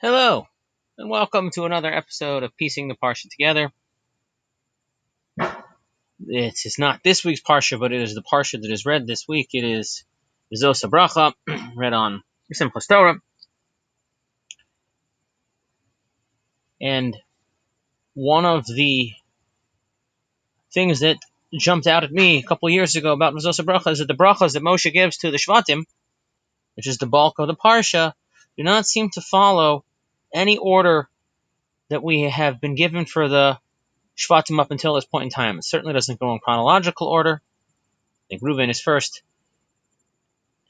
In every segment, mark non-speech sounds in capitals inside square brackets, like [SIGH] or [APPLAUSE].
Hello, and welcome to another episode of Piecing the Parsha Together. It is not this week's Parsha, but it is the Parsha that is read this week. It is Zos Habracha, [CLEARS THROAT] read on Simchas Torah. And one of the things that jumped out at me a couple years ago about Zos Habracha is that the brachas that Moshe gives to the Shvatim, which is the bulk of the Parsha, do not seem to follow any order that we have been given for the Shvatim up until this point in time. It certainly doesn't go in chronological order. I think Reuven is first,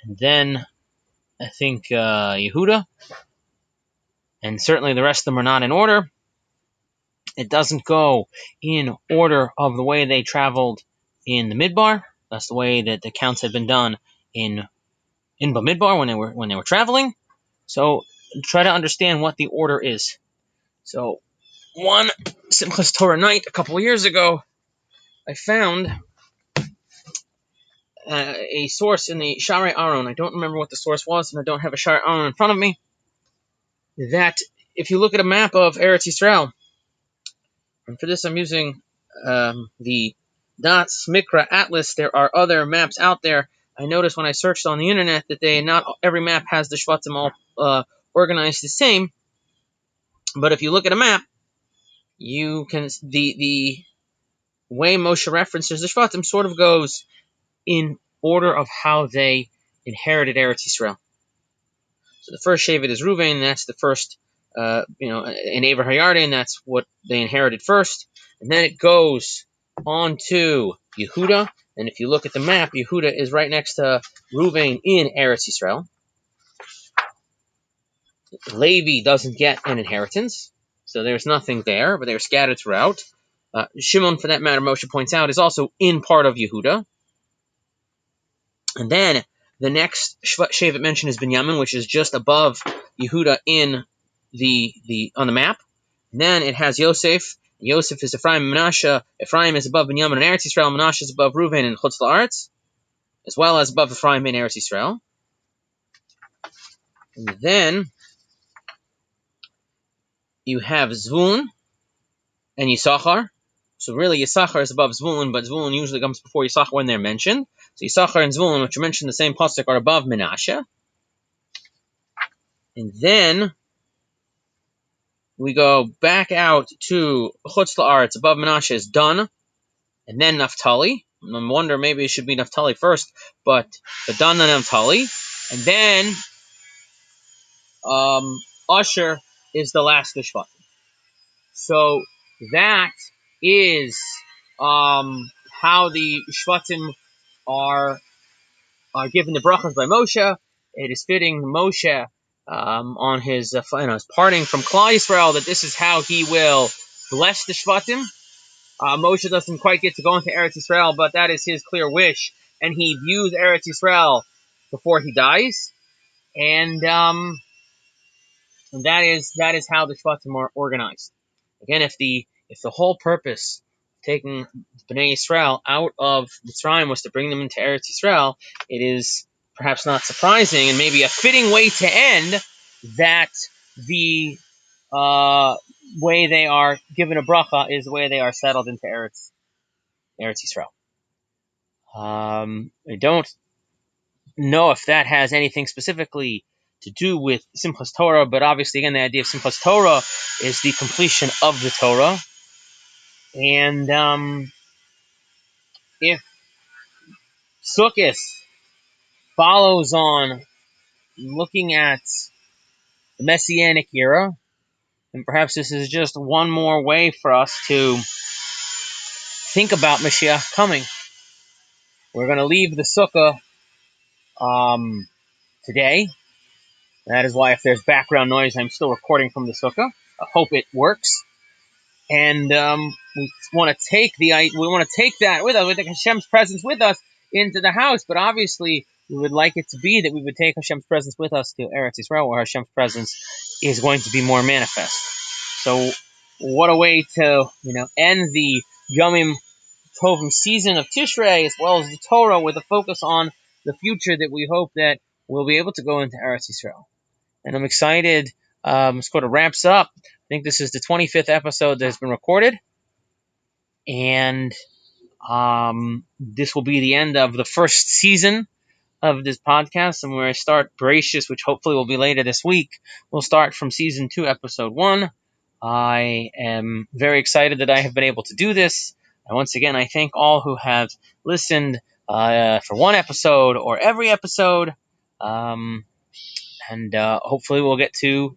and then I think uh, Yehuda, and certainly the rest of them are not in order. It doesn't go in order of the way they traveled in the Midbar. That's the way that the counts had been done in in Bamidbar when they were when they were traveling. So try to understand what the order is. So, one Simchas Torah night a couple years ago, I found uh, a source in the Sha'arei Aharon. I don't remember what the source was, and I don't have a Sha'arei Aharon in front of me. That if you look at a map of Eretz Yisrael, and for this I'm using um, the Da'as Mikra Atlas. There are other maps out there. I noticed when I searched on the internet that they not every map has the Shvatim all uh, organized the same. But if you look at a map, you can the the way Moshe references the Shvatim sort of goes in order of how they inherited Eretz Yisrael. So the first Shevet is Ruvain, that's the first, uh, you know, in Aver Hayarden, that's what they inherited first. And then it goes on to Yehuda, and if you look at the map, Yehuda is right next to Ruvain in Eretz Yisrael. Levi doesn't get an inheritance, so there's nothing there, but they're scattered throughout. Uh, Shimon, for that matter, Moshe points out, is also in part of Yehuda. And then the next Shevet mentioned is Binyamin, which is just above Yehuda in the the on the map. And then it has Yosef. Yosef is Ephraim and Menashe. Ephraim is above Binyamin and Eretz Yisrael. Menashe is above Reuven and Chutz La'aretz, as well as above Ephraim and Eretz Yisrael. And then you have Zvun and Yisachar. So really, Yisachar is above Zvulun, but Zvulun usually comes before Yisachar when they're mentioned. So Yisachar and Zvulun, which are mentioned in the same pasuk, are above Menashe. And then we go back out to Chutz La'aretz, above Menashe is Dan, and then Naphtali. I wonder maybe it should be Naphtali first, but the Dan and Naphtali. And then um, Asher is the last Shvatim. So that is um, how the Shvatim are are given the brachas by Moshe. It is fitting Moshe um, on his uh, you know, his parting from Klal Yisrael that this is how he will bless the Shvatim. Uh, Moshe doesn't quite get to go into Eretz Yisrael, but that is his clear wish, and he views Eretz Yisrael before he dies, and um, and that is that is how the Shvatim are organized. Again, if the if the whole purpose taking Bnei Israel out of the Mitzrayim was to bring them into Eretz Yisrael, it is perhaps not surprising and maybe a fitting way to end that the uh, way they are given a bracha is the way they are settled into Eretz Eretz Yisrael. Um, I don't know if that has anything specifically to do with Simchas Torah, but obviously, again, the idea of Simchas Torah is the completion of the Torah. And um, if Sukkot follows on looking at the Messianic era, and perhaps this is just one more way for us to think about Mashiach coming. We're going to leave the Sukkah um, today that is why if there's background noise, I'm still recording from the sukkah. I hope it works. And um, we want to take the we want to take that with us, with Hashem's presence with us into the house. But obviously, we would like it to be that we would take Hashem's presence with us to Eretz Yisrael, where Hashem's presence is going to be more manifest. So, what a way to you know end the Yomim Tovim season of Tishrei, as well as the Torah, with a focus on the future that we hope that we'll be able to go into Eretz Yisrael and I'm excited um, sort of wraps up. I think this is the 25th episode that has been recorded, and um, this will be the end of the first season of this podcast, and where I start Bereshis, which hopefully will be later this week. We'll start from season two, episode one. I am very excited that I have been able to do this. And once again, I thank all who have listened uh, for one episode or every episode. Um, and uh, hopefully, we'll get to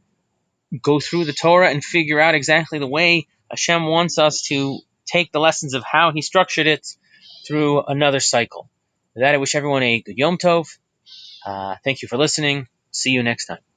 go through the Torah and figure out exactly the way Hashem wants us to take the lessons of how He structured it through another cycle. With that, I wish everyone a good Yom Tov. Uh, thank you for listening. See you next time.